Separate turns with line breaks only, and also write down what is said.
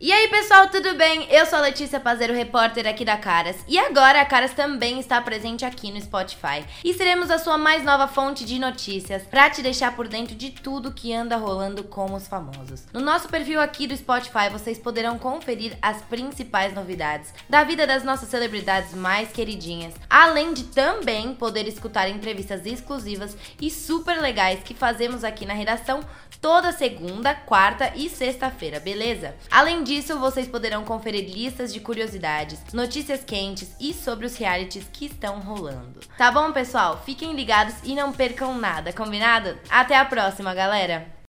E aí, pessoal, tudo bem? Eu sou a Letícia Pazeiro, repórter aqui da Caras. E agora a Caras também está presente aqui no Spotify. E seremos a sua mais nova fonte de notícias para te deixar por dentro de tudo que anda rolando com os famosos. No nosso perfil aqui do Spotify, vocês poderão conferir as principais novidades da vida das nossas celebridades mais queridinhas, além de também poder escutar entrevistas exclusivas e super legais que fazemos aqui na redação toda segunda, quarta e sexta-feira, beleza? Além disso, vocês poderão conferir listas de curiosidades, notícias quentes e sobre os realities que estão rolando. Tá bom, pessoal? Fiquem ligados e não percam nada, combinado? Até a próxima, galera!